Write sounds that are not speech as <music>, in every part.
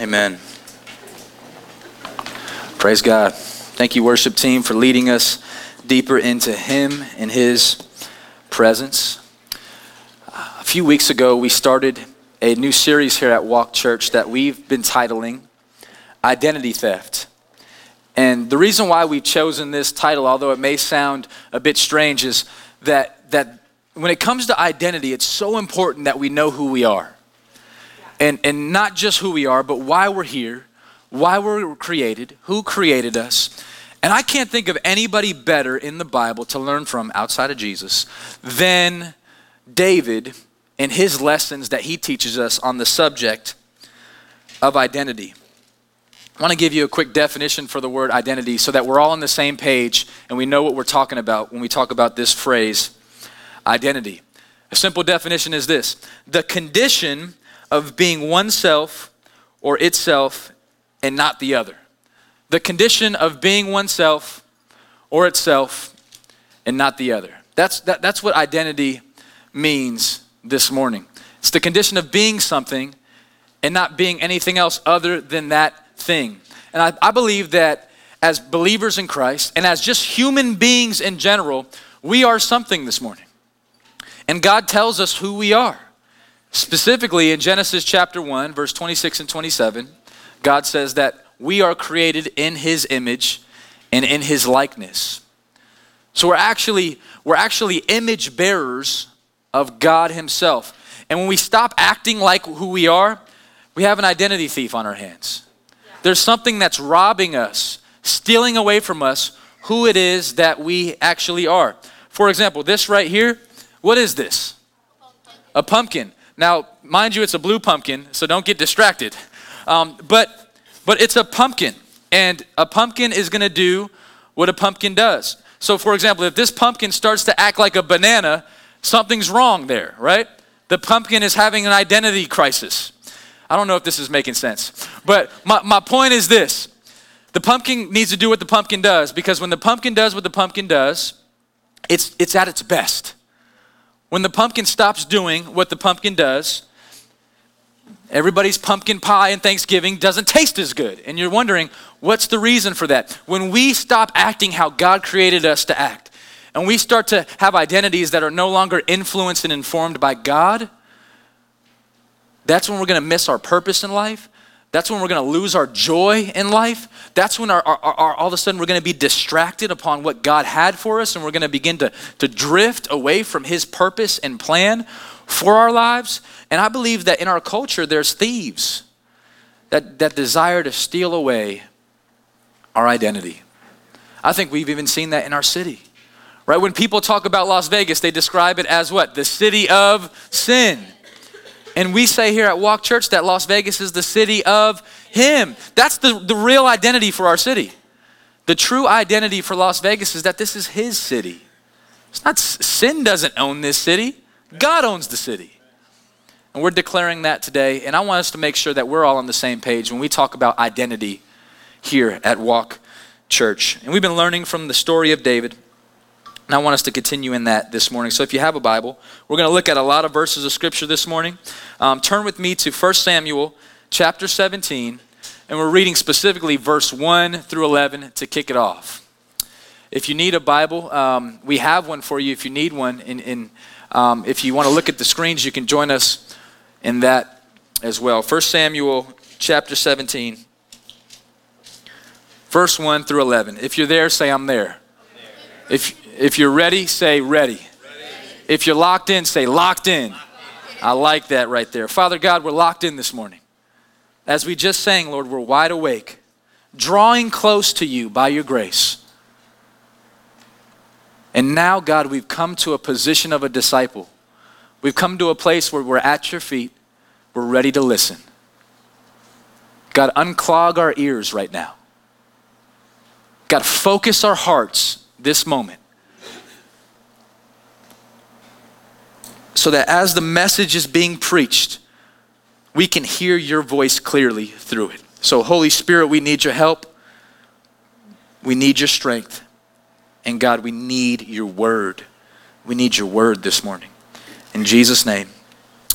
Amen. Praise God. Thank you, worship team, for leading us deeper into Him and His presence. A few weeks ago, we started a new series here at Walk Church that we've been titling Identity Theft. And the reason why we've chosen this title, although it may sound a bit strange, is that, that when it comes to identity, it's so important that we know who we are. And, and not just who we are, but why we're here, why we were created, who created us. And I can't think of anybody better in the Bible to learn from outside of Jesus than David and his lessons that he teaches us on the subject of identity. I want to give you a quick definition for the word identity so that we're all on the same page and we know what we're talking about when we talk about this phrase identity. A simple definition is this the condition of being oneself or itself and not the other. The condition of being oneself or itself and not the other. That's, that, that's what identity means this morning. It's the condition of being something and not being anything else other than that thing. And I, I believe that as believers in Christ and as just human beings in general, we are something this morning. And God tells us who we are. Specifically in Genesis chapter 1, verse 26 and 27, God says that we are created in his image and in his likeness. So we're actually we're actually image bearers of God Himself. And when we stop acting like who we are, we have an identity thief on our hands. There's something that's robbing us, stealing away from us who it is that we actually are. For example, this right here, what is this? A pumpkin. Now, mind you, it's a blue pumpkin, so don't get distracted. Um, but, but it's a pumpkin, and a pumpkin is going to do what a pumpkin does. So, for example, if this pumpkin starts to act like a banana, something's wrong there, right? The pumpkin is having an identity crisis. I don't know if this is making sense, but my, my point is this the pumpkin needs to do what the pumpkin does because when the pumpkin does what the pumpkin does, it's, it's at its best. When the pumpkin stops doing what the pumpkin does, everybody's pumpkin pie and Thanksgiving doesn't taste as good. And you're wondering, what's the reason for that? When we stop acting how God created us to act, and we start to have identities that are no longer influenced and informed by God, that's when we're going to miss our purpose in life. That's when we're going to lose our joy in life. That's when our, our, our, all of a sudden we're going to be distracted upon what God had for us and we're going to begin to, to drift away from His purpose and plan for our lives. And I believe that in our culture there's thieves that, that desire to steal away our identity. I think we've even seen that in our city. Right? When people talk about Las Vegas, they describe it as what? The city of sin. And we say here at Walk Church that Las Vegas is the city of Him. That's the, the real identity for our city. The true identity for Las Vegas is that this is His city. It's not sin doesn't own this city. God owns the city. And we're declaring that today. And I want us to make sure that we're all on the same page when we talk about identity here at Walk Church. And we've been learning from the story of David. And I want us to continue in that this morning. So if you have a Bible, we're going to look at a lot of verses of Scripture this morning. Um, turn with me to 1 Samuel chapter 17, and we're reading specifically verse 1 through 11 to kick it off. If you need a Bible, um, we have one for you if you need one. And, in um, if you want to look at the screens, you can join us in that as well. 1 Samuel chapter 17, verse 1 through 11. If you're there, say, I'm there. If, if you're ready, say ready. ready. If you're locked in, say locked in. I like that right there. Father God, we're locked in this morning. As we just sang, Lord, we're wide awake, drawing close to you by your grace. And now, God, we've come to a position of a disciple. We've come to a place where we're at your feet, we're ready to listen. God, unclog our ears right now. God, focus our hearts this moment so that as the message is being preached, we can hear your voice clearly through it. So, Holy Spirit, we need your help. We need your strength. And God, we need your word. We need your word this morning. In Jesus' name,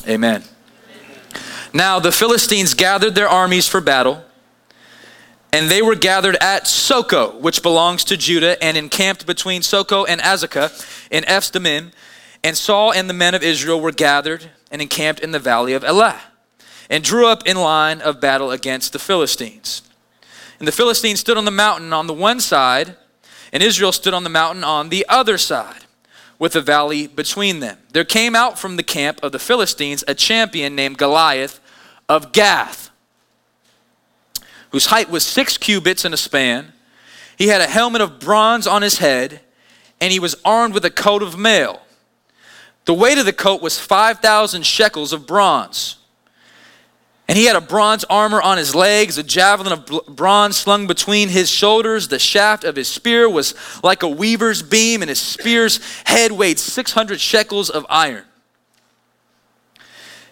amen. Now the Philistines gathered their armies for battle, and they were gathered at Socoh, which belongs to Judah, and encamped between Socoh and Azekah in Ephs And Saul and the men of Israel were gathered and encamped in the valley of Elah, and drew up in line of battle against the Philistines. And the Philistines stood on the mountain on the one side, and Israel stood on the mountain on the other side, with a valley between them. There came out from the camp of the Philistines a champion named Goliath of Gath, whose height was six cubits and a span. He had a helmet of bronze on his head, and he was armed with a coat of mail. The weight of the coat was 5,000 shekels of bronze. And he had a bronze armor on his legs, a javelin of bronze slung between his shoulders. The shaft of his spear was like a weaver's beam, and his spear's head weighed 600 shekels of iron.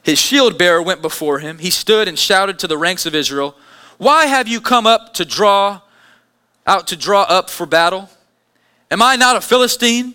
His shield bearer went before him. He stood and shouted to the ranks of Israel, Why have you come up to draw out to draw up for battle? Am I not a Philistine?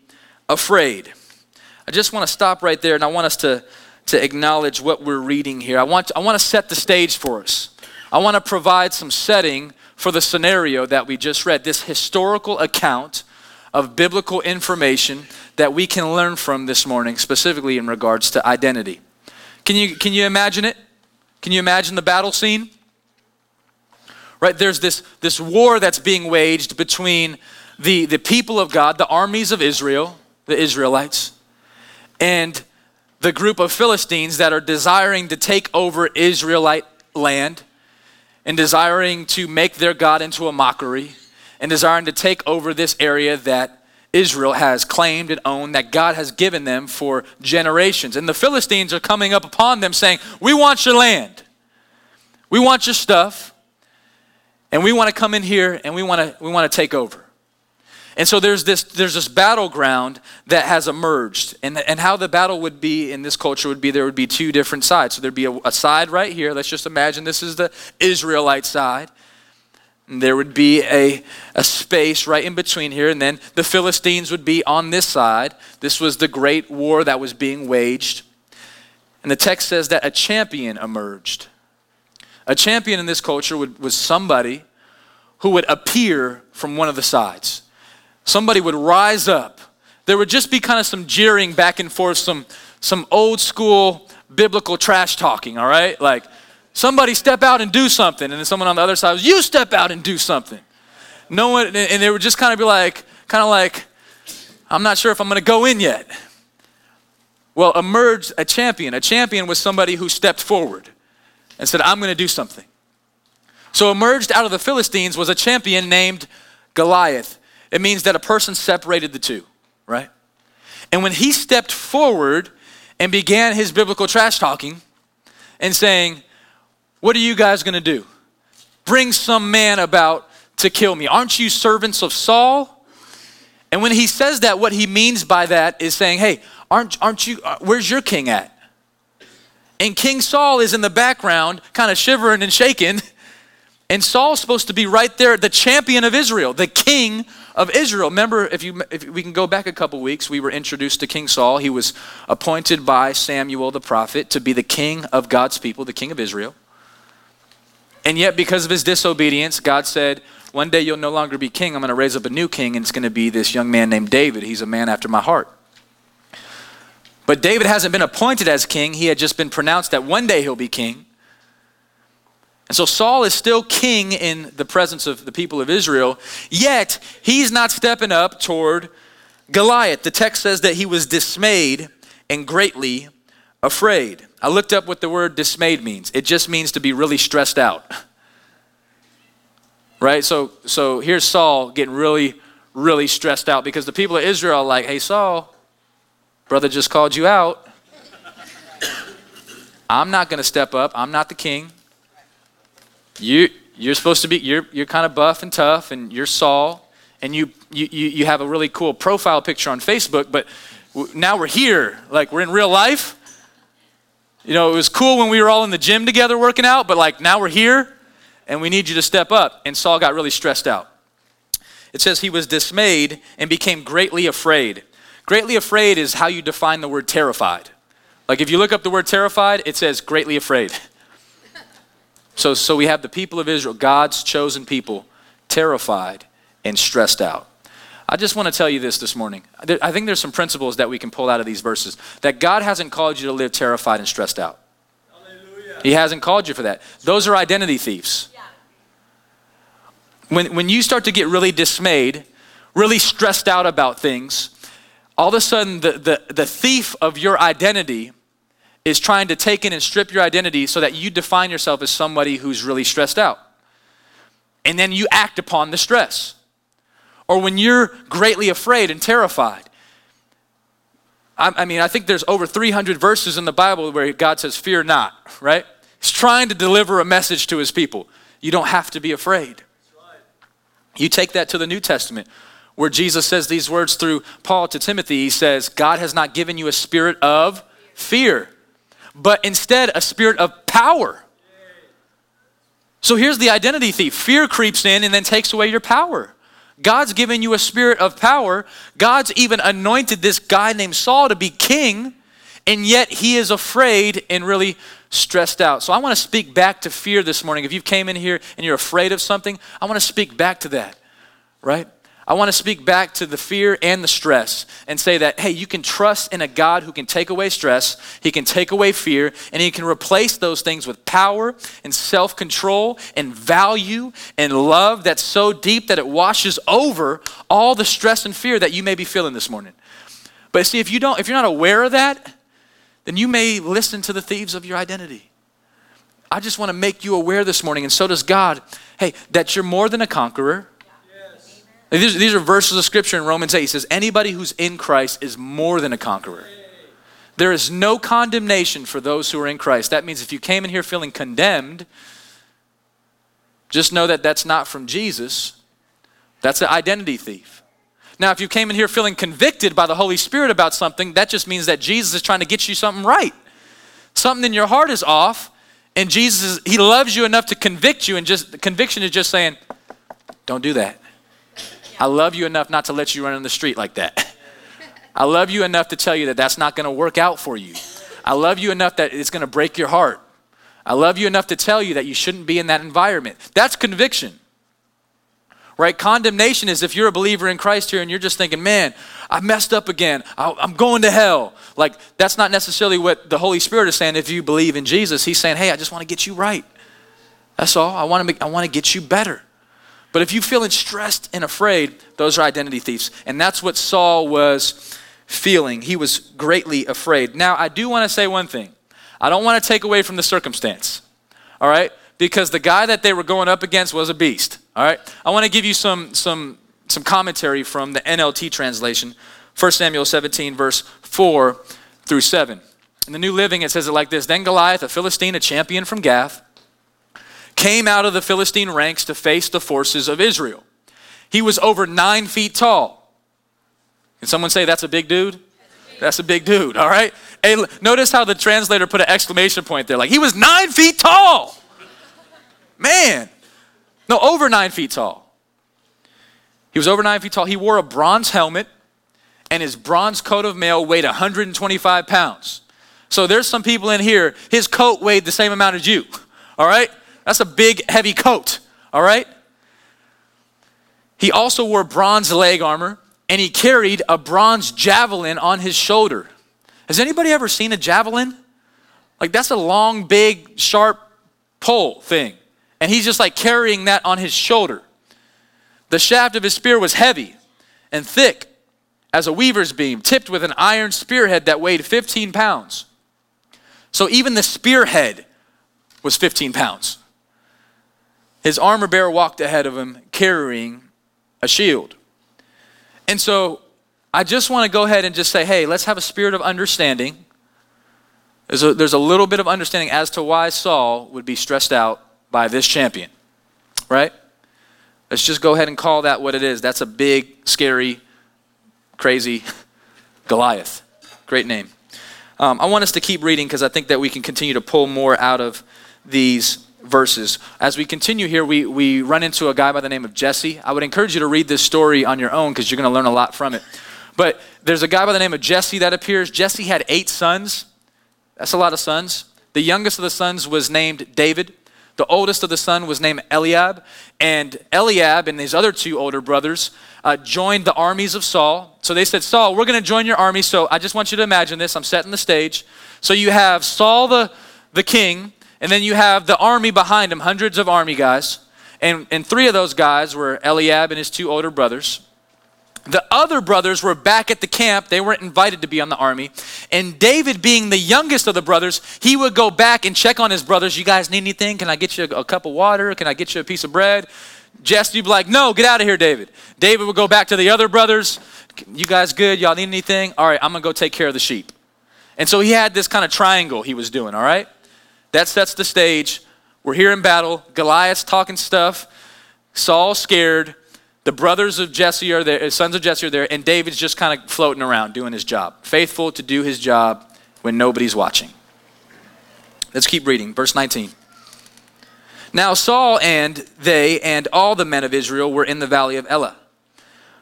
afraid. I just want to stop right there and I want us to to acknowledge what we're reading here. I want, I want to set the stage for us. I want to provide some setting for the scenario that we just read, this historical account of biblical information that we can learn from this morning, specifically in regards to identity. Can you, can you imagine it? Can you imagine the battle scene? Right, there's this, this war that's being waged between the, the people of God, the armies of Israel, the Israelites, and the group of Philistines that are desiring to take over Israelite land and desiring to make their God into a mockery and desiring to take over this area that Israel has claimed and owned, that God has given them for generations. And the Philistines are coming up upon them saying, We want your land, we want your stuff, and we want to come in here and we want to, we want to take over. And so there's this, there's this battleground that has emerged. And, and how the battle would be in this culture would be there would be two different sides. So there'd be a, a side right here. Let's just imagine this is the Israelite side. And there would be a, a space right in between here. And then the Philistines would be on this side. This was the great war that was being waged. And the text says that a champion emerged. A champion in this culture would, was somebody who would appear from one of the sides somebody would rise up. There would just be kind of some jeering back and forth, some, some old school biblical trash talking, all right? Like, somebody step out and do something. And then someone on the other side was, you step out and do something. No one, and they would just kind of be like, kind of like, I'm not sure if I'm going to go in yet. Well, emerged a champion. A champion was somebody who stepped forward and said, I'm going to do something. So, emerged out of the Philistines was a champion named Goliath. It means that a person separated the two, right? And when he stepped forward and began his biblical trash talking and saying, What are you guys to do? Bring some man about to kill me. Aren't you servants of Saul? And when he says that, what he means by that is saying, Hey, aren't, aren't you, uh, where's your king at? And King Saul is in the background, kind of shivering and shaking. And Saul's supposed to be right there, the champion of Israel, the king of Israel. Remember, if, you, if we can go back a couple weeks, we were introduced to King Saul. He was appointed by Samuel the prophet to be the king of God's people, the king of Israel. And yet, because of his disobedience, God said, One day you'll no longer be king. I'm going to raise up a new king, and it's going to be this young man named David. He's a man after my heart. But David hasn't been appointed as king, he had just been pronounced that one day he'll be king. And so Saul is still king in the presence of the people of Israel, yet he's not stepping up toward Goliath. The text says that he was dismayed and greatly afraid. I looked up what the word dismayed means. It just means to be really stressed out. <laughs> Right? So so here's Saul getting really really stressed out because the people of Israel are like, "Hey Saul, brother just called you out. I'm not going to step up. I'm not the king. You, you're supposed to be, you're, you're kind of buff and tough, and you're Saul, and you, you, you have a really cool profile picture on Facebook, but now we're here. Like, we're in real life. You know, it was cool when we were all in the gym together working out, but like now we're here and we need you to step up. And Saul got really stressed out. It says he was dismayed and became greatly afraid. Greatly afraid is how you define the word terrified. Like if you look up the word terrified, it says greatly afraid. <laughs> So, so we have the people of Israel, God's chosen people, terrified and stressed out. I just want to tell you this this morning. I think there's some principles that we can pull out of these verses. That God hasn't called you to live terrified and stressed out. Hallelujah. He hasn't called you for that. Those are identity thieves. Yeah. When, when you start to get really dismayed, really stressed out about things, all of a sudden the, the, the thief of your identity is trying to take in and strip your identity so that you define yourself as somebody who's really stressed out. And then you act upon the stress or when you're greatly afraid and terrified. I, I, mean, I think there's over 300 verses in the Bible where God says, Fear not, right? He's trying to deliver a message to his people. You don't have to be afraid. You take that to the New Testament where Jesus says these words through Paul to Timothy. He says, God has not given you a spirit of fear, but instead a spirit of power. So here's the identity thief fear creeps in and then takes away your power. God's given you a spirit of power. God's even anointed this guy named Saul to be king, and yet he is afraid and really stressed out. So I want to speak back to fear this morning. If you came in here and you're afraid of something, I want to speak back to that, right? I want to speak back to the fear and the stress and say that, hey, you can trust in a God who can take away stress, He can take away fear, and He can replace those things with power and self control and value and love that's so deep that it washes over all the stress and fear that you may be feeling this morning. But see, if you don't, if you're not aware of that, then you may listen to the thieves of your identity. I just want to make you aware this morning, and so does God, hey, that you're more than a conqueror these, these are verses of scripture in Romans 8. It says, Anybody who's in Christ is more than a conqueror. There is no condemnation for those who are in Christ. That means if you came in here feeling condemned, just know that that's not from Jesus. That's an identity thief. Now, if you came in here feeling convicted by the Holy Spirit about something, that just means that Jesus is trying to get you something right. Something in your heart is off, and Jesus, He loves you enough to convict you, and just the conviction is just saying, don't do that. I love you enough not to let you run in the street like that. I love you enough to tell you that that's not going to work out for you. I love you enough that it's going to break your heart. I love you enough to tell you that you shouldn't be in that environment. That's conviction. Right? Condemnation is if you're a believer in Christ here and you're just thinking, man, I messed up again. I'm going to hell. Like, that's not necessarily what the Holy Spirit is saying if you believe in Jesus. He's saying, hey, I just want to get you right. That's all. I want to, make, I want to get you better. But if you're feeling stressed and afraid, those are identity thieves. And that's what Saul was feeling. He was greatly afraid. Now, I do want to say one thing. I don't want to take away from the circumstance, all right? Because the guy that they were going up against was a beast, all right? I want to give you some, some, some commentary from the NLT translation, 1 Samuel 17, verse 4 through 7. In the New Living, it says it like this Then Goliath, a Philistine, a champion from Gath, came out of the Philistine ranks to face the forces of Israel. He was over nine feet tall. Can someone say that's a big dude? That's a big dude, all right? Hey, notice how the translator put an exclamation point there. Like, he was nine feet tall. Man. No, over nine feet tall. He was over nine feet tall. He wore a bronze helmet, and his bronze coat of mail weighed 125 pounds. So there's some people in here, his coat weighed the same amount as you, all right? That's a big, heavy coat, all right? He also wore bronze leg armor and he carried a bronze javelin on his shoulder. Has anybody ever seen a javelin? Like, that's a long, big, sharp pole thing. And he's just like carrying that on his shoulder. The shaft of his spear was heavy and thick as a weaver's beam, tipped with an iron spearhead that weighed 15 pounds. So even the spearhead was 15 pounds. His armor bearer walked ahead of him carrying a shield. And so I just want to go ahead and just say, hey, let's have a spirit of understanding. There's a, there's a little bit of understanding as to why Saul would be stressed out by this champion, right? Let's just go ahead and call that what it is. That's a big, scary, crazy <laughs> Goliath. Great name. Um, I want us to keep reading because I think that we can continue to pull more out of these verses. As we continue here, we, we run into a guy by the name of Jesse. I would encourage you to read this story on your own because you're going to learn a lot from it. But there's a guy by the name of Jesse that appears. Jesse had eight sons. That's a lot of sons. The youngest of the sons was named David. The oldest of the son was named Eliab. And Eliab and his other two older brothers uh, joined the armies of Saul. So they said, Saul, we're going to join your army. So I just want you to imagine this. I'm setting the stage. So you have Saul the, the king and then you have the army behind him, hundreds of army guys. And, and three of those guys were Eliab and his two older brothers. The other brothers were back at the camp. They weren't invited to be on the army. And David, being the youngest of the brothers, he would go back and check on his brothers. You guys need anything? Can I get you a, cup of water? Can I get you a piece of bread? Jesse would be like, No, get out of here, David. David would go back to the other brothers. You guys good? Y'all need anything? All right, I'm going to go take care of the sheep. And so he had this kind of triangle he was doing, all right? That sets the stage. We're here in battle. Goliath's talking stuff. Saul's scared. The brothers of Jesse are there, uh, sons of Jesse are there, and David's just kind of floating around doing his job. Faithful to do his job when nobody's watching. Let's keep reading. Verse 19. Now Saul and they and all the men of Israel were in the valley of Elah,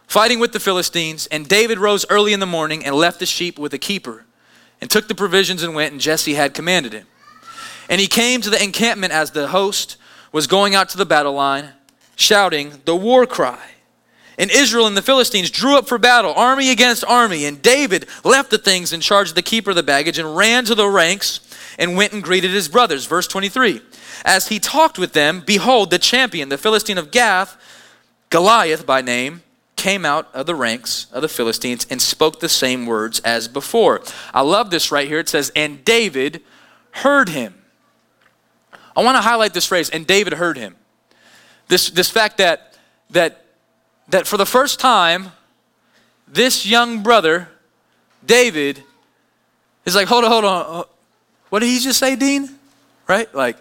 fighting with the Philistines, and David rose early in the morning and left the sheep with a keeper, and took the provisions and went, and Jesse had commanded him. And he came to the encampment as the host was going out to the battle line, shouting the war cry. And Israel and the Philistines drew up for battle, army against army. And David left the things in charge of the keeper of the baggage and ran to the ranks and went and greeted his brothers. Verse 23. As he talked with them, behold, the champion, the Philistine of Gath, Goliath by name, came out of the ranks of the Philistines and spoke the same words as before. I love this right here. It says, And David heard him. I want to highlight this phrase, and David heard him. This, this fact that, that, that for the first time, this young brother, David, is like, hold on, hold on. Uh, what did he just say, Dean? Right? Like,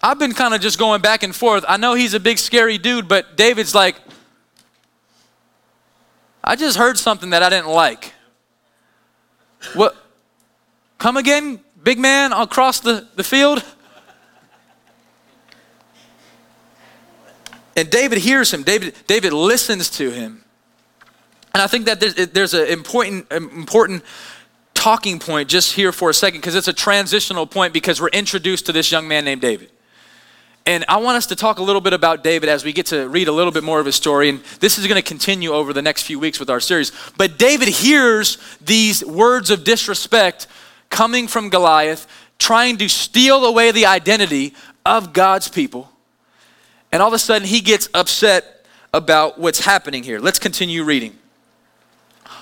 I've been kind of just going back and forth. I know he's a big, scary dude, but David's like, I just heard something that I didn't like. What? Come again? Big man across the, the field. And David hears him. David, David listens to him. And I think that there's, there's an important, important talking point just here for a second because it's a transitional point because we're introduced to this young man named David. And I want us to talk a little bit about David as we get to read a little bit more of his story. And this is going to continue over the next few weeks with our series. But David hears these words of disrespect coming from Goliath, trying to steal away the identity of God's people. And all of a sudden, he gets upset about what's happening here. Let's continue reading.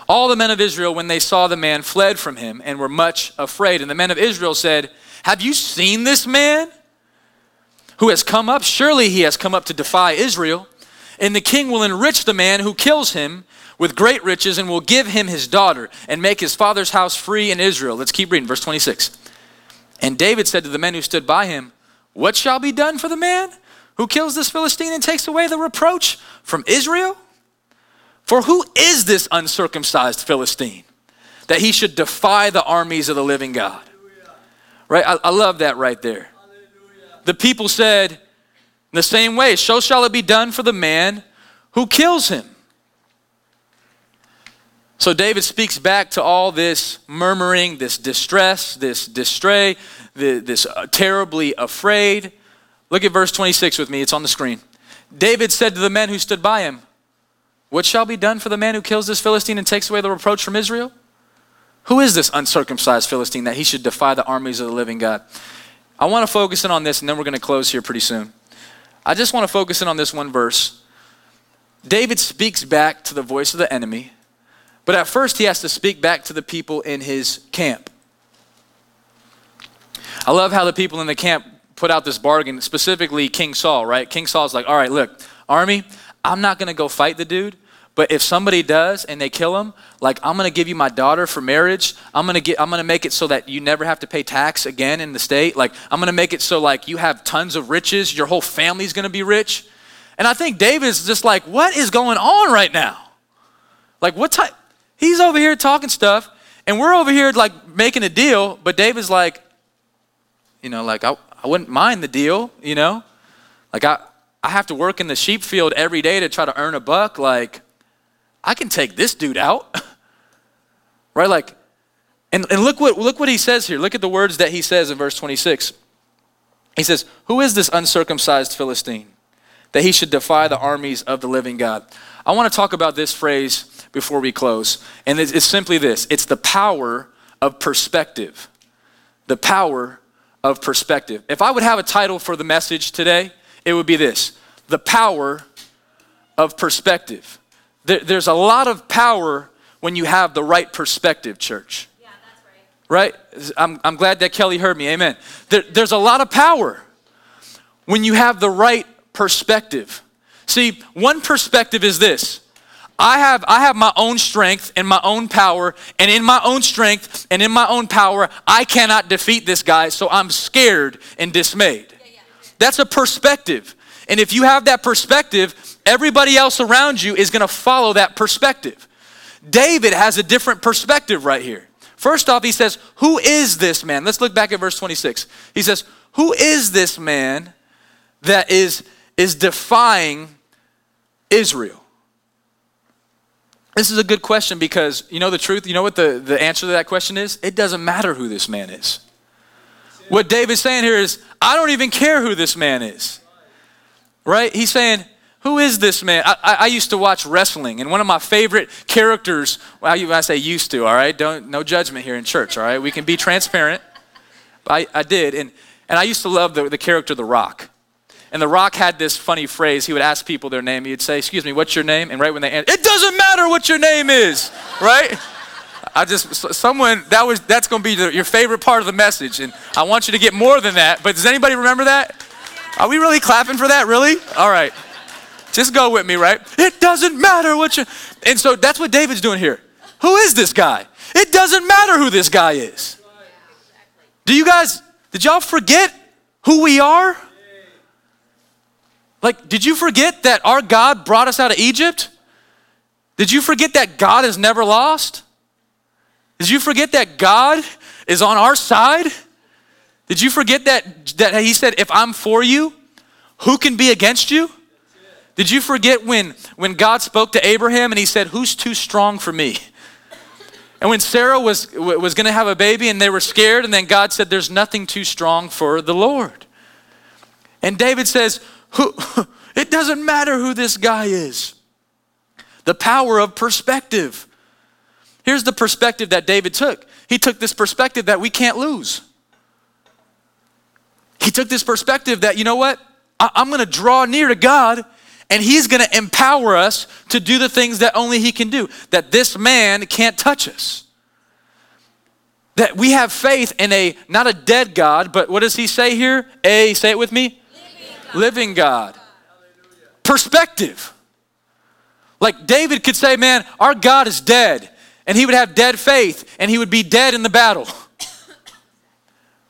All the men of Israel, when they saw the man, fled from him and were much afraid. And the men of Israel said, Have you seen this man who has come up? Surely he has come up to defy Israel. And the king will enrich the man who kills him with great riches and will give him his daughter and make his father's house free in Israel. Let's keep reading, verse 26. And David said to the men who stood by him, What shall be done for the man who kills this Philistine and takes away the reproach from Israel? For who is this uncircumcised Philistine that he should defy the armies of the living God? Right? I, I love that right there. The people said, in the same way, so shall it be done for the man who kills him. So David speaks back to all this murmuring, this distress, this distray, this uh, terribly afraid. Look at verse 26 with me, it's on the screen. David said to the men who stood by him, What shall be done for the man who kills this Philistine and takes away the reproach from Israel? Who is this uncircumcised Philistine that he should defy the armies of the living God? I want to focus in on this and then we're going to close here pretty soon. I just want to focus in on this one verse. David speaks back to the voice of the enemy but at first, he has to speak back to the people in his camp. I love how the people in the camp put out this bargain, specifically King Saul, right? King Saul's like, all right, look, army, I'm not going to go fight the dude, But if somebody does and they kill him, like I'm gonna give you my daughter for marriage. I'm gonna get I'm gonna make it so that you never have to pay tax again in the state. Like I'm gonna make it so like you have tons of riches, your whole family's gonna be rich. And I think David's just like, what is going on right now? Like what type he's over here talking stuff, and we're over here like making a deal, but David's like, you know, like I, I wouldn't mind the deal, you know? Like I I have to work in the sheep field every day to try to earn a buck. Like, I can take this dude out. <laughs> right? Like, and, and look what look what he says here. Look at the words that he says in verse 26. He says, Who is this uncircumcised Philistine? That he should defy the armies of the living God. I want to talk about this phrase before we close. And it's, it's simply this it's the power of perspective. The power of perspective. If I would have a title for the message today, it would be this the power of perspective. There, there's a lot of power when you have the right perspective, church. Yeah, right. Right? I'm, I'm glad that Kelly heard me. Amen. There, there's a lot of power when you have the right perspective. See, one perspective is this I have, I have my own strength and my own power, and in my own strength and in my own power, I cannot defeat this guy, so I'm scared and dismayed. That's a perspective. And if you have that perspective, everybody else around you is going to follow that perspective. David has a different perspective right here. First off, he says, Who is this man? Let's look back at verse 26. He says, Who is this man that is, is defying Israel? This is a good question because you know the truth, you know what the, the answer to that question is? It doesn't matter who this man is. What David's saying here is, I don't even care who this man is. Right? He's saying, who is this man? I, I, I, used to watch wrestling, and one of my favorite characters, well, I say used to, all right? Don't, no judgment here in church, all right? We can be transparent. I, I did, and, and I used to love the, the character The Rock. And The Rock had this funny phrase. He would ask people their name. He'd say, Excuse me, what's your name? And right when they answer, it doesn't matter what your name is, <laughs> right? I just someone that was that's going to be the, your favorite part of the message, and I want you to get more than that. But does anybody remember that? Are we really clapping for that? Really? All right, just go with me, right? It doesn't matter what you. And so that's what David's doing here. Who is this guy? It doesn't matter who this guy is. Do you guys? Did y'all forget who we are? Like, did you forget that our God brought us out of Egypt? Did you forget that God is never lost? Did you forget that God is on our side? Did you forget that, that He said, If I'm for you, who can be against you? Did you forget when, when God spoke to Abraham and He said, Who's too strong for me? And when Sarah was, was going to have a baby and they were scared, and then God said, There's nothing too strong for the Lord. And David says, who, <laughs> It doesn't matter who this guy is. The power of perspective. Here's the perspective that David took. He took this perspective that we can't lose. He took this perspective that, you know what? I- am going to draw near to God and He's going to empower us to do the things that only He can do, that this man can't touch us. That we have faith in a, not a dead God, but what does He say here? A, say it with me? Living God. Perspective. Like David could say, man, our God is dead and he would have dead faith and he would be dead in the battle. <laughs>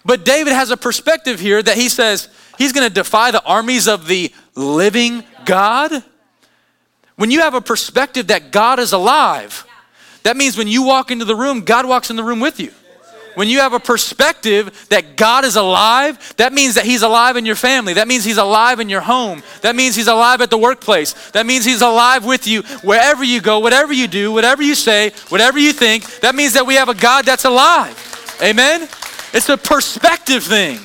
But David has a perspective here that he says he's going to defy the armies of the living God. When you have a perspective that God is alive, that means when you walk into the room, God walks in the room with you. When you have a perspective that God is alive, that means that He's alive in your family. That means He's alive in your home. That means He's alive at the workplace. That means He's alive with you wherever you go, whatever you do, whatever you say, whatever you think. That means that we have a God that's alive. Amen? It's a perspective thing.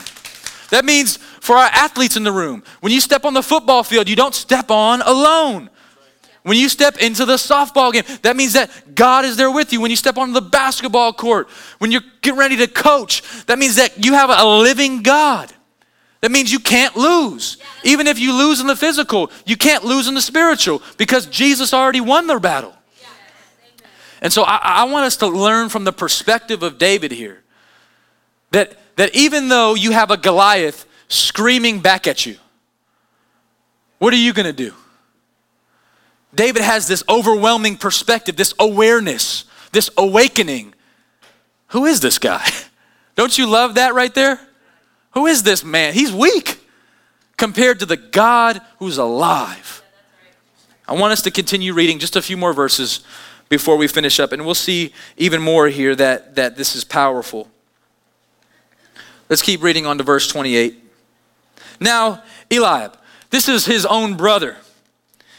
That means for our athletes in the room, when you step on the football field, you don't step on alone. When you step into the softball game, that means that God is there with you. When you step onto the basketball court, when you're getting ready to coach, that means that you have a living God. That means you can't lose. Even if you lose in the physical, you can't lose in the spiritual because Jesus already won their battle. And so I, I want us to learn from the perspective of David here that, that even though you have a Goliath screaming back at you, what are you going to do? David has this overwhelming perspective, this awareness, this awakening. Who is this guy? <laughs> Don't you love that right there? Who is this man? He's weak compared to the God who's alive. I want us to continue reading just a few more verses before we finish up, and we'll see even more here that, that this is powerful. Let's keep reading on to verse 28. Now, Eliab, this is his own brother.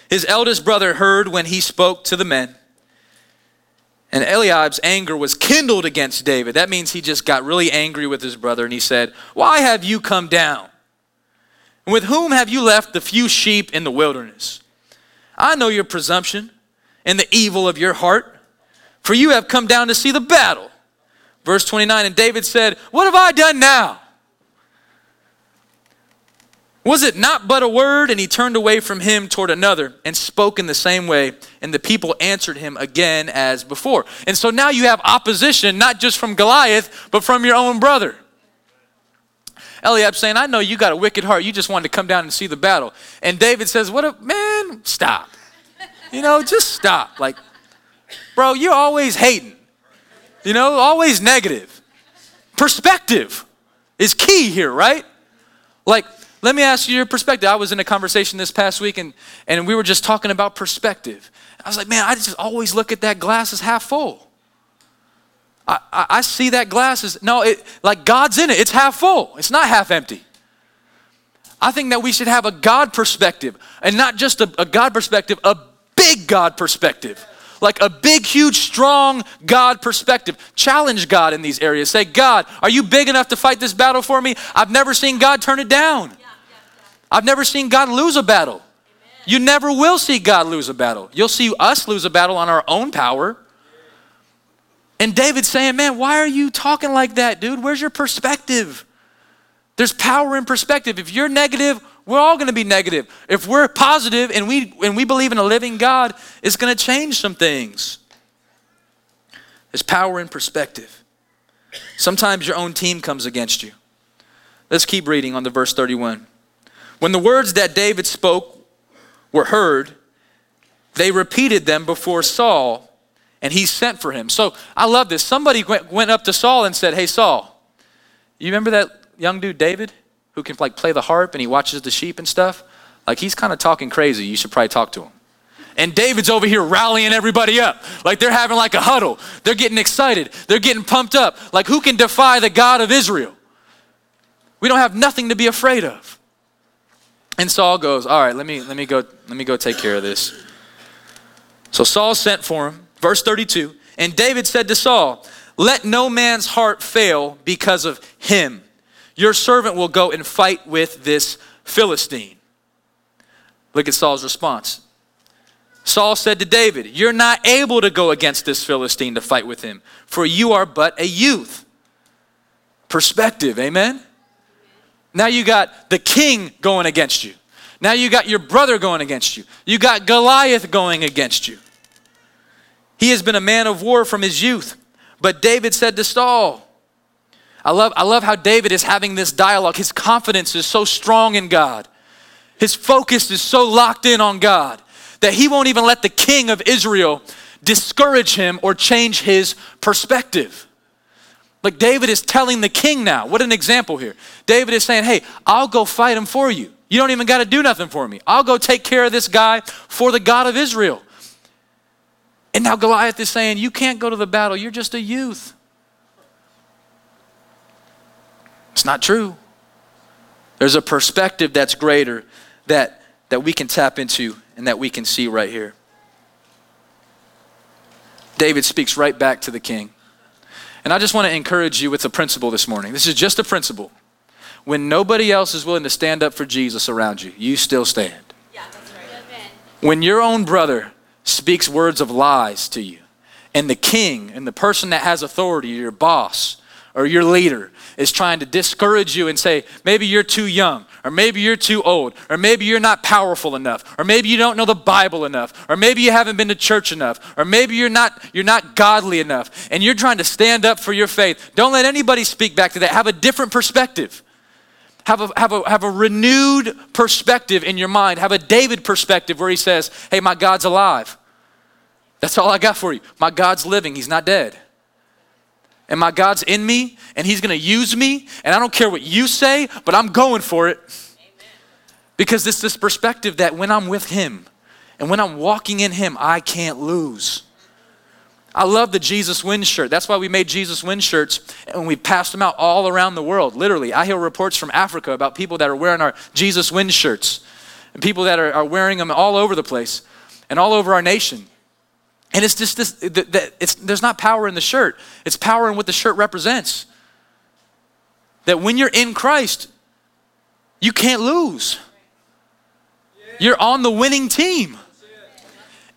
His eldest brother heard when he spoke to the men. And Eliab's anger was kindled against David. That means he just got really angry with his brother and he said, Why have you come down? And with whom have you left the few sheep in the wilderness? I know your presumption and the evil of your heart, for you have come down to see the battle. Verse 29 And David said, What have I done now? Was it not but a word? And he turned away from him toward another and spoke in the same way. And the people answered him again as before. And so now you have opposition, not just from Goliath, but from your own brother. Eliab saying, I know you got a wicked heart. You just wanted to come down and see the battle. And David says, What a man, stop. You know, just stop. Like, bro, you're always hating. You know, always negative. Perspective is key here, right? Like, let me ask you your perspective. I was in a conversation this past week and, and we were just talking about perspective. I was like, man, I just always look at that glass as half full. I, I, I see that glass as, no, it, like God's in it. It's half full, it's not half empty. I think that we should have a God perspective and not just a, a God perspective, a big God perspective like a big, huge, strong God perspective. Challenge God in these areas. Say, God, are you big enough to fight this battle for me? I've never seen God turn it down. I've never seen God lose a battle. You never will see God lose a battle. You'll see us lose a battle on our own power. And David's saying, Man, why are you talking like that, dude? Where's your perspective? There's power in perspective. If you're negative, we're all going to be negative. If we're positive and we and we believe in a living God, it's going to change some things. There's power in perspective. Sometimes your own team comes against you. Let's keep reading on the verse 31. When the words that David spoke were heard, they repeated them before Saul, and he sent for him. So I love this. Somebody went up to Saul and said, Hey, Saul, you remember that young dude, David, who can like play the harp and he watches the sheep and stuff? Like he's kind of talking crazy. You should probably talk to him. And David's over here rallying everybody up. Like they're having like a huddle. They're getting excited. They're getting pumped up. Like who can defy the God of Israel? We don't have nothing to be afraid of. And Saul goes, "All right, let me let me go let me go take care of this." So Saul sent for him. Verse 32. And David said to Saul, "Let no man's heart fail because of him. Your servant will go and fight with this Philistine." Look at Saul's response. Saul said to David, You're not able to go against this Philistine to fight with him, for you are but a youth. Perspective, amen? Now you got the king going against you. Now you got your brother going against you. You got Goliath going against you. He has been a man of war from his youth. But David said to Saul, I love, I love how David is having this dialogue. His confidence is so strong in God. His focus is so locked in on God that he won't even let the king of Israel discourage him or change his perspective. Like David is telling the king now. What an example here. David is saying, Hey, I'll go fight him for you. You don't even got to do nothing for me. I'll go take care of this guy for the God of Israel. And now Goliath is saying, You can't go to the battle. You're just a youth. It's not true. There's a perspective that's greater that, that we can tap into and that we can see right here. David speaks right back to the king. And I just want to encourage you with a principle this morning. This is just a principle. When nobody else is willing to stand up for Jesus around you, you still stand. Yeah, right. When your own brother speaks words of lies to you, and the king and the person that has authority, your boss or your leader, is trying to discourage you and say, maybe you're too young, or maybe you're too old, or maybe you're not powerful enough, or maybe you don't know the Bible enough, or maybe you haven't been to church enough, or maybe you're not you're not godly enough, and you're trying to stand up for your faith. Don't let anybody speak back to that. Have a different perspective. have a, have, a, have a renewed perspective in your mind. Have a David perspective where he says, Hey, my God's alive. That's all I got for you. My God's living, He's not dead. And my God's in me, and He's gonna use me, and I don't care what you say, but I'm going for it. Because it's this perspective that when I'm with Him and when I'm walking in Him, I can't lose. I love the Jesus Wins shirt. That's why we made Jesus Wins shirts and we passed them out all around the world. Literally, I hear reports from Africa about people that are wearing our Jesus Wins shirts and people that are, are wearing them all over the place and all over our nation. And it's just this, that it's, there's not power in the shirt, it's power in what the shirt represents. That when you're in Christ, you can't lose. You're on the winning team.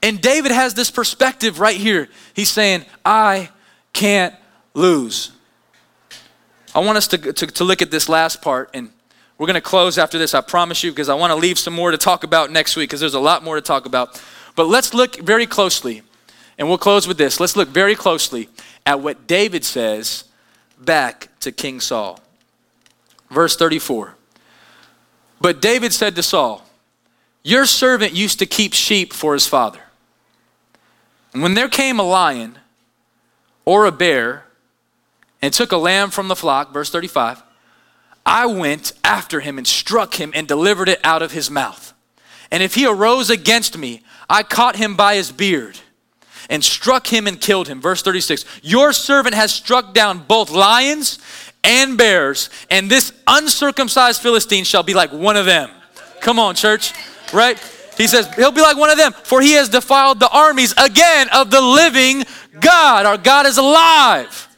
And David has this perspective right here. He's saying, I can't lose. I want us to, to, to look at this last part, and we're going to close after this, I promise you, because I want to leave some more to talk about next week, because there's a lot more to talk about. But let's look very closely, and we'll close with this. Let's look very closely at what David says back to King Saul. Verse 34. But David said to Saul, Your servant used to keep sheep for his father. And when there came a lion or a bear and took a lamb from the flock, verse 35, I went after him and struck him and delivered it out of his mouth. And if he arose against me, I caught him by his beard and struck him and killed him. Verse 36 Your servant has struck down both lions and bears, and this uncircumcised Philistine shall be like one of them. Come on, church, right? He says, He'll be like one of them, for he has defiled the armies again of the living God. Our God is alive.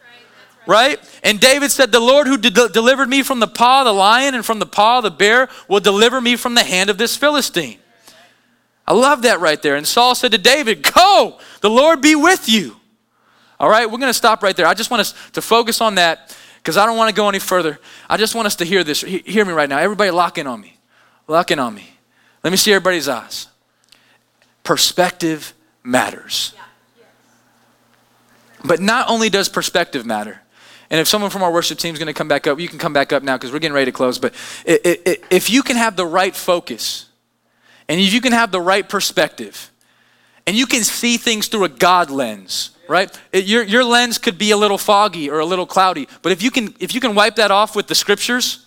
Right? And David said, The Lord who de- delivered me from the paw of the lion and from the paw of the bear will deliver me from the hand of this Philistine. I love that right there. And Saul said to David, Go, the Lord be with you. All right, we're going to stop right there. I just want us to focus on that because I don't want to go any further. I just want us to hear this. Hear me right now. Everybody lock in on me. Lock in on me. Let me see everybody's eyes. Perspective matters. But not only does perspective matter, and if someone from our worship team is going to come back up, you can come back up now because we're getting ready to close. But if you can have the right focus, and if you can have the right perspective, and you can see things through a God lens, right? It, your, your lens could be a little foggy or a little cloudy, but if you can if you can wipe that off with the scriptures,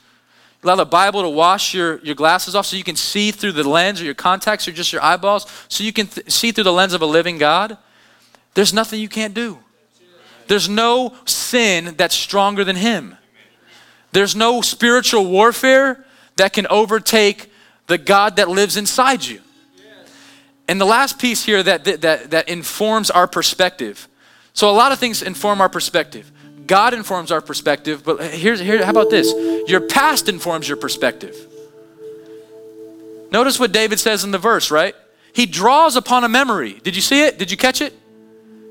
Allow the Bible to wash your, your glasses off so you can see through the lens or your contacts or just your eyeballs so you can th- see through the lens of a living God. There's nothing you can't do. There's no sin that's stronger than Him. There's no spiritual warfare that can overtake the God that lives inside you. And the last piece here that, that, that informs our perspective. So, a lot of things inform our perspective. God informs our perspective, but here's here, how about this? Your past informs your perspective. Notice what David says in the verse, right? He draws upon a memory. Did you see it? Did you catch it?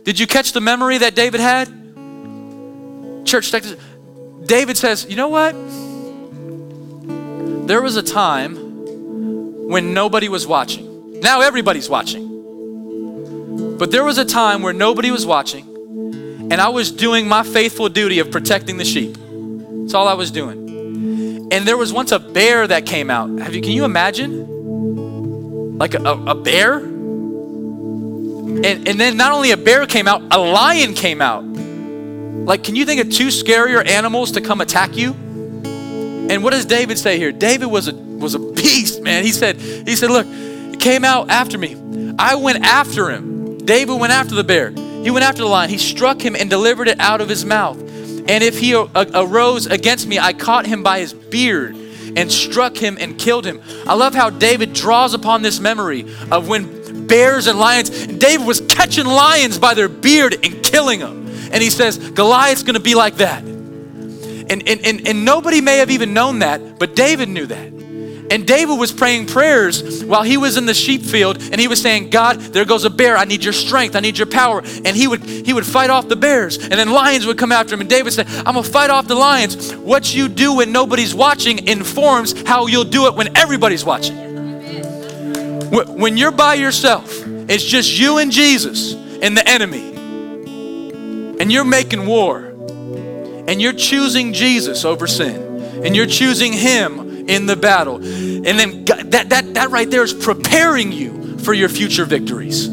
Did you catch the memory that David had? Church, David says, You know what? There was a time when nobody was watching. Now everybody's watching. But there was a time where nobody was watching and I was doing my faithful duty of protecting the sheep. That's all I was doing. And there was once a bear that came out. Have you, can you imagine? Like a, a bear? And, and then not only a bear came out, a lion came out. Like, can you think of two scarier animals to come attack you? And what does David say here? David was a was a beast, man. He said, he said, look, it came out after me. I went after him. David went after the bear. He went after the lion. He struck him and delivered it out of his mouth. And if he arose against me, I caught him by his beard and struck him and killed him. I love how David draws upon this memory of when bears and lions, David was catching lions by their beard and killing them. And he says, Goliath's gonna be like that. And, and, and, and nobody may have even known that, but David knew that. And David was praying prayers while he was in the sheep field and he was saying, God, there goes a bear. I need your strength. I need your power. And he would he would fight off the bears. And then lions would come after him. And David said, I'm gonna fight off the lions. What you do when nobody's watching informs how you'll do it when everybody's watching. When you're by yourself, it's just you and Jesus and the enemy. And you're making war. And you're choosing Jesus over sin. And you're choosing him in the battle. And then that, that, that right there is preparing you for your future victories.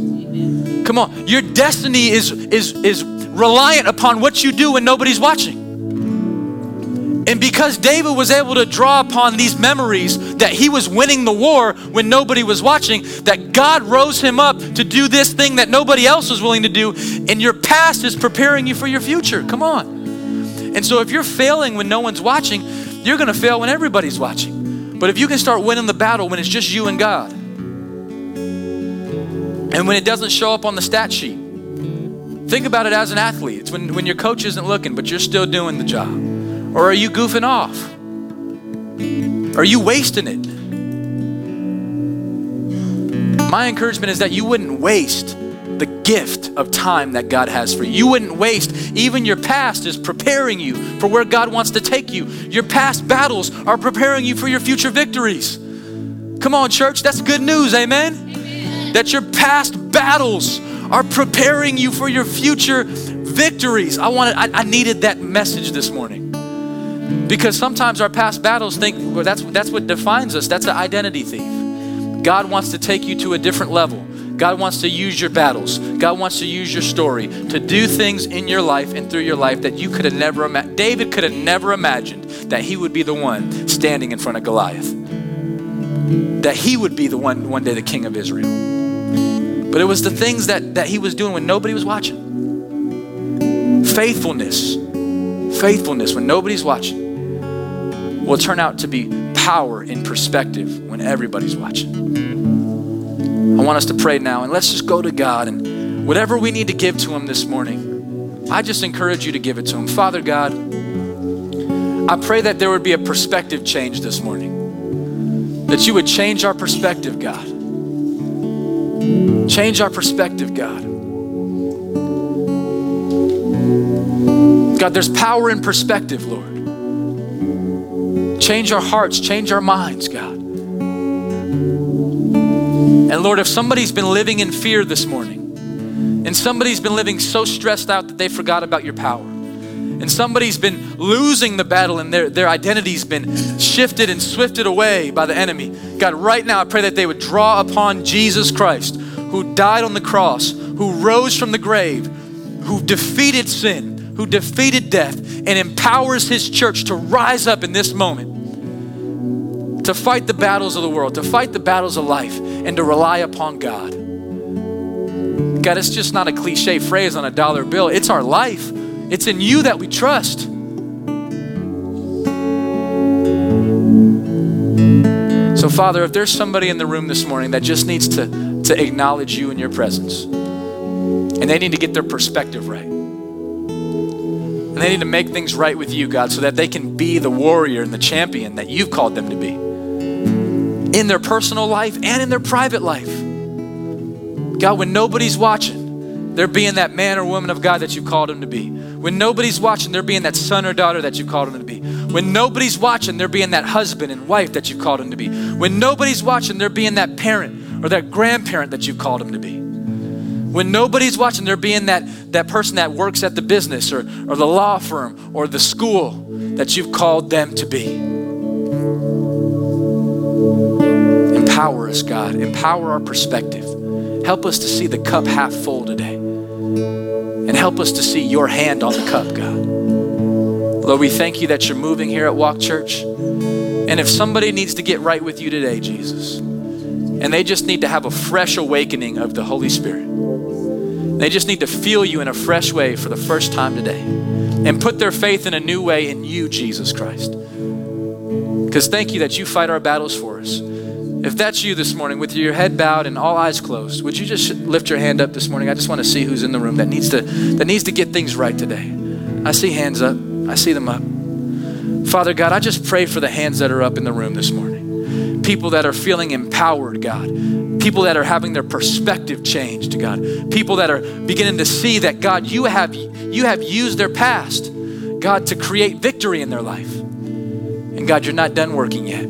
Come on, your destiny is, is, is reliant upon what you do when nobody's watching. And because David was able to draw upon these memories that he was winning the war when nobody was watching, that God rose him up to do this thing that nobody else was willing to do, and your past is preparing you for your future. Come on. And so if you're failing when no one's watching, you're going to fail when everybody's watching. But if you can start winning the battle when it's just you and God, and when it doesn't show up on the stat sheet, think about it as an athlete. It's when, when your coach isn't looking, but you're still doing the job. Or are you goofing off? Are you wasting it? My encouragement is that you wouldn't waste the gift of time that God has for you. You wouldn't waste, even your past is preparing you for where God wants to take you. Your past battles are preparing you for your future victories. Come on, church, that's good news, amen? amen. That your past battles are preparing you for your future victories. I wanted, I, I needed that message this morning. Because sometimes our past battles think well, that's, that's what defines us. That's an identity thief. God wants to take you to a different level. God wants to use your battles. God wants to use your story to do things in your life and through your life that you could have never imagined. David could have never imagined that he would be the one standing in front of Goliath. That he would be the one one day the king of Israel. But it was the things that, that he was doing when nobody was watching. Faithfulness. Faithfulness when nobody's watching will turn out to be power in perspective when everybody's watching. I want us to pray now and let's just go to God and whatever we need to give to Him this morning, I just encourage you to give it to Him. Father God, I pray that there would be a perspective change this morning, that you would change our perspective, God. Change our perspective, God. God, there's power in perspective, Lord. Change our hearts, change our minds. And Lord, if somebody's been living in fear this morning, and somebody's been living so stressed out that they forgot about your power, and somebody's been losing the battle and their, their identity's been shifted and swifted away by the enemy, God, right now I pray that they would draw upon Jesus Christ, who died on the cross, who rose from the grave, who defeated sin, who defeated death, and empowers his church to rise up in this moment to fight the battles of the world, to fight the battles of life, and to rely upon God. God, it's just not a cliche phrase on a dollar bill. It's our life. It's in you that we trust. So, Father, if there's somebody in the room this morning that just needs to, to acknowledge you in your presence, and they need to get their perspective right, and they need to make things right with you, God, so that they can be the warrior and the champion that you've called them to be in their personal life and in their private life. God, when nobody's watching, they're being that man or woman of God that you called them to be. When nobody's watching, they're being that son or daughter that you called them to be. When nobody's watching, they're being that husband and wife that you called them to be. When nobody's watching, they're being that parent or that grandparent that you called them to be. When nobody's watching, they're being that, that person that works at the business or, or the law firm or the school that you've called them to be. Empower us, God. Empower our perspective. Help us to see the cup half full today. And help us to see your hand on the cup, God. Lord, we thank you that you're moving here at Walk Church. And if somebody needs to get right with you today, Jesus, and they just need to have a fresh awakening of the Holy Spirit, they just need to feel you in a fresh way for the first time today and put their faith in a new way in you, Jesus Christ. Because thank you that you fight our battles for us. If that's you this morning with your head bowed and all eyes closed, would you just lift your hand up this morning? I just want to see who's in the room that needs to that needs to get things right today. I see hands up. I see them up. Father God, I just pray for the hands that are up in the room this morning. People that are feeling empowered, God. People that are having their perspective changed, God. People that are beginning to see that God, you have you have used their past, God, to create victory in their life. And God, you're not done working yet.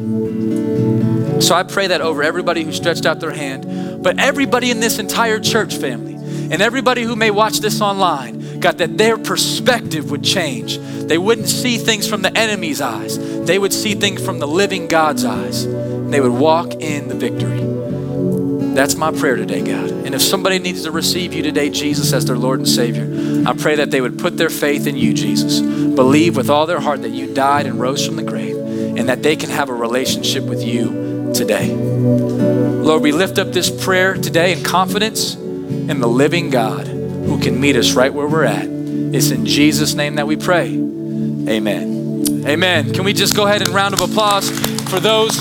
So I pray that over everybody who stretched out their hand, but everybody in this entire church family, and everybody who may watch this online. God, that their perspective would change. They wouldn't see things from the enemy's eyes, they would see things from the living God's eyes. They would walk in the victory. That's my prayer today, God. And if somebody needs to receive you today, Jesus, as their Lord and Savior, I pray that they would put their faith in you, Jesus. Believe with all their heart that you died and rose from the grave, and that they can have a relationship with you today. Lord, we lift up this prayer today in confidence in the living God who can meet us right where we're at. It's in Jesus' name that we pray. Amen. Amen. Can we just go ahead and round of applause for those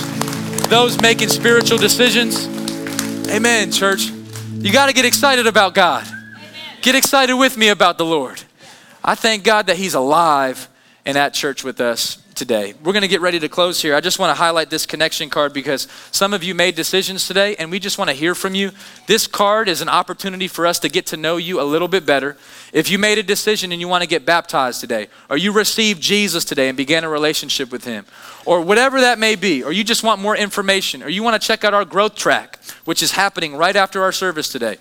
those making spiritual decisions? Amen, church. You got to get excited about God. Get excited with me about the Lord. I thank God that He's alive and at church with us today. We're going to get ready to close here. I just want to highlight this connection card because some of you made decisions today and we just want to hear from you. This card is an opportunity for us to get to know you a little bit better. If you made a decision and you want to get baptized today, or you received Jesus today and began a relationship with Him, or whatever that may be, or you just want more information, or you want to check out our growth track, which is happening right after our service today,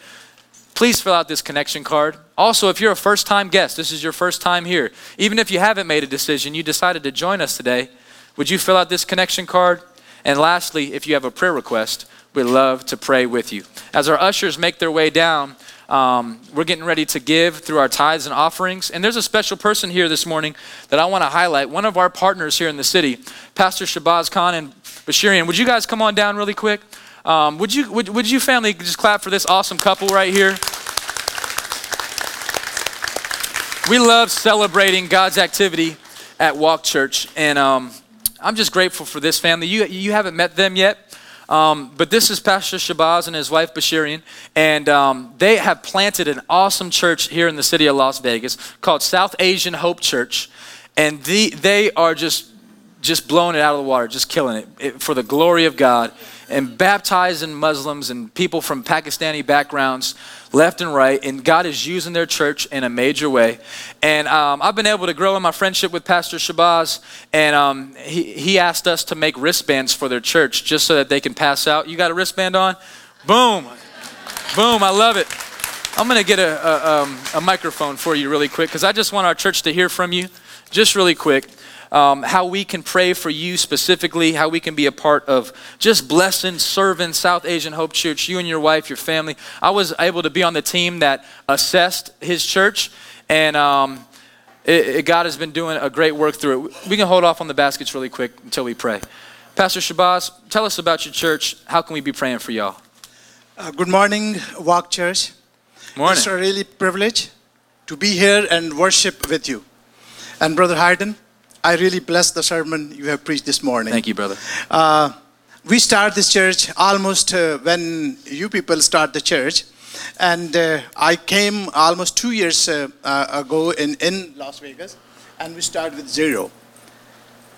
please fill out this connection card. Also, if you're a first time guest, this is your first time here, even if you haven't made a decision, you decided to join us today, would you fill out this connection card? And lastly, if you have a prayer request, we'd love to pray with you. As our ushers make their way down, um, we're getting ready to give through our tithes and offerings. And there's a special person here this morning that I want to highlight. One of our partners here in the city, Pastor Shabazz Khan and Bashirian. Would you guys come on down really quick? Um, would, you, would, would you family just clap for this awesome couple right here? We love celebrating God's activity at Walk Church. And um, I'm just grateful for this family. You, you haven't met them yet. Um, but this is Pastor Shabazz and his wife Bashirian, and um, they have planted an awesome church here in the city of Las Vegas called South Asian Hope Church, and the, they are just just blowing it out of the water, just killing it, it for the glory of God, and baptizing Muslims and people from Pakistani backgrounds left and right, and God is using their church in a major way. And um, I've been able to grow in my friendship with Pastor Shabazz, and um, he, he asked us to make wristbands for their church just so that they can pass out. You got a wristband on? Boom. Boom, I love it. I'm going to get a, a, um, a microphone for you really quick because I just want our church to hear from you just really quick um, how we can pray for you specifically, how we can be a part of just blessing, serving South Asian Hope Church, you and your wife, your family. I was able to be on the team that assessed his church, and um, it, it, God has been doing a great work through it. We can hold off on the baskets really quick until we pray. Pastor Shabazz, tell us about your church. How can we be praying for y'all? Uh, good morning, Walk Church. Morning. It's a really privilege to be here and worship with you. And Brother Hayden, I really bless the sermon you have preached this morning. Thank you, brother. Uh, we start this church almost uh, when you people start the church. And uh, I came almost two years uh, uh, ago in, in Las Vegas, and we started with zero.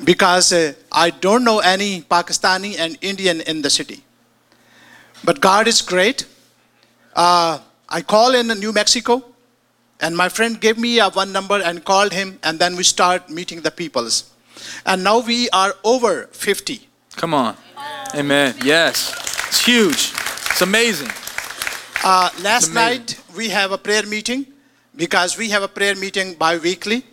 Because uh, I don't know any Pakistani and Indian in the city. But God is great. I call in New Mexico, and my friend gave me a one number and called him, and then we start meeting the peoples. And now we are over 50. Come on. Amen. Yes. It's huge. It's amazing. Uh, last amazing. night we have a prayer meeting because we have a prayer meeting bi-weekly.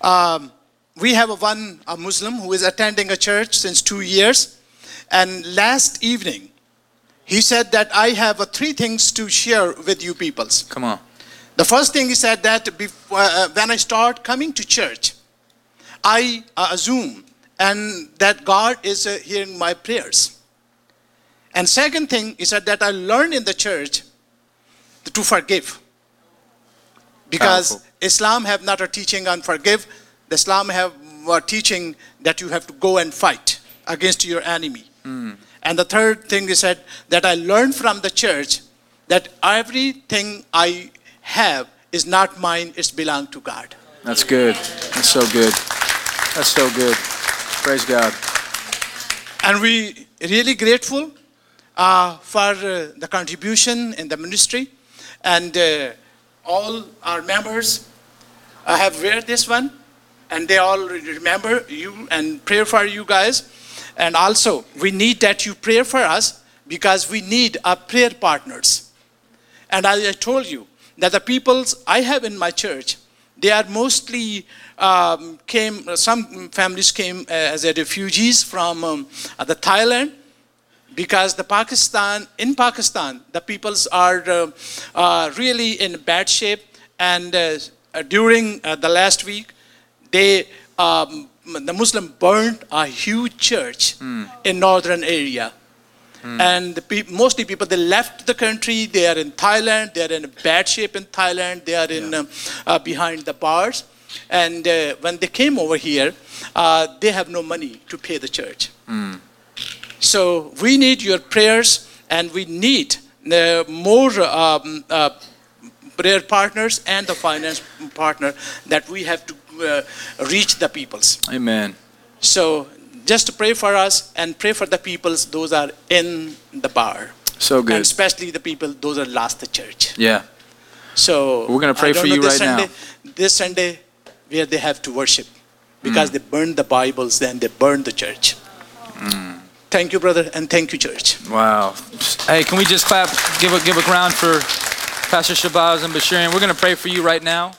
Um, we have a one a Muslim who is attending a church since two years, and last evening he said that I have three things to share with you peoples. Come on. The first thing he said that before, uh, when I start coming to church, I uh, assume and that God is uh, hearing my prayers. And second thing is that, that I learned in the church to forgive. Because Powerful. Islam have not a teaching on forgive. The Islam have a teaching that you have to go and fight against your enemy. Mm. And the third thing is that, that I learned from the church that everything I have is not mine, it's belong to God. That's good. That's so good. That's so good. Praise God. And we really grateful uh, for uh, the contribution in the ministry. And uh, all our members uh, have wear this one. And they all remember you and pray for you guys. And also, we need that you pray for us because we need our prayer partners. And as I told you, that the peoples I have in my church, They are mostly um, came. Some families came uh, as a refugees from um, uh, the Thailand because the Pakistan in Pakistan the peoples are uh, uh, really in bad shape and uh, uh, during uh, the last week they um, the Muslim burned a huge church in northern area and the peop mostly people they left the country they are in Thailand they are in bad shape in Thailand they are in um, uh, behind the bars. And uh, when they came over here uh, they have no money to pay the church. So we need your prayers and we need uh, more um, uh, prayer partners and the finance partner that we have to uh, reach the peoples. Amen. So just to pray for us and pray for the peoples those are in the bar. So And good. especially the people those are lost the church. Yeah. So We're gonna pray for know you this right now. Sunday, This Sunday where they have to worship because Mm. they burned the Bibles then they burned the church. Mm. Thank you brother and thank you church. Wow. Hey, can we just clap, give a, give a round for Pastor Shabazz and Bashirian? We're going to pray for you right now.